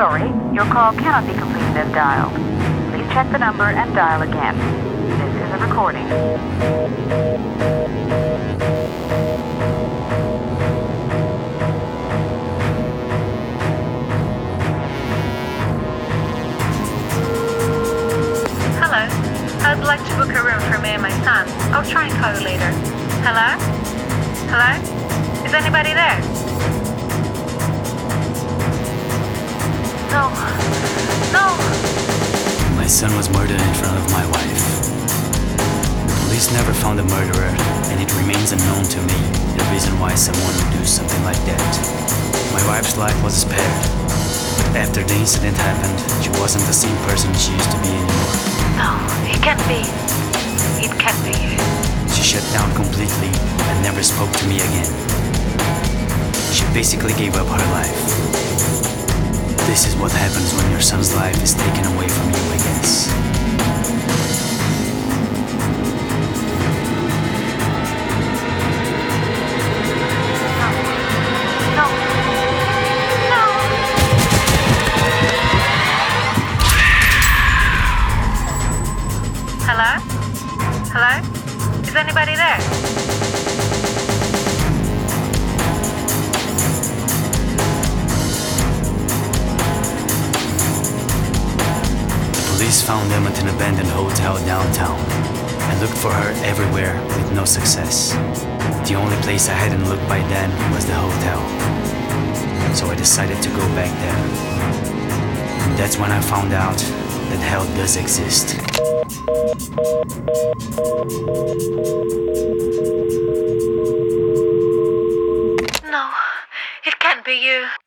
sorry. Your call cannot be completed as dialed. Please check the number and dial again. This is a recording. Hello. I'd like to book a room for me and my son. I'll try and call you later. Hello? Hello? Is anybody there? No. My son was murdered in front of my wife. The police never found the murderer, and it remains unknown to me the reason why someone would do something like that. My wife's life was spared. But after the incident happened, she wasn't the same person she used to be anymore. No. It can't be. It can't be. She shut down completely and never spoke to me again. She basically gave up her life. This is what happens when your son's life is taken away from you, I guess. Hello? Hello? Is anybody there? Police found them at an abandoned hotel downtown and looked for her everywhere with no success. The only place I hadn't looked by then was the hotel. So I decided to go back there. And that's when I found out that hell does exist. No. It can't be you.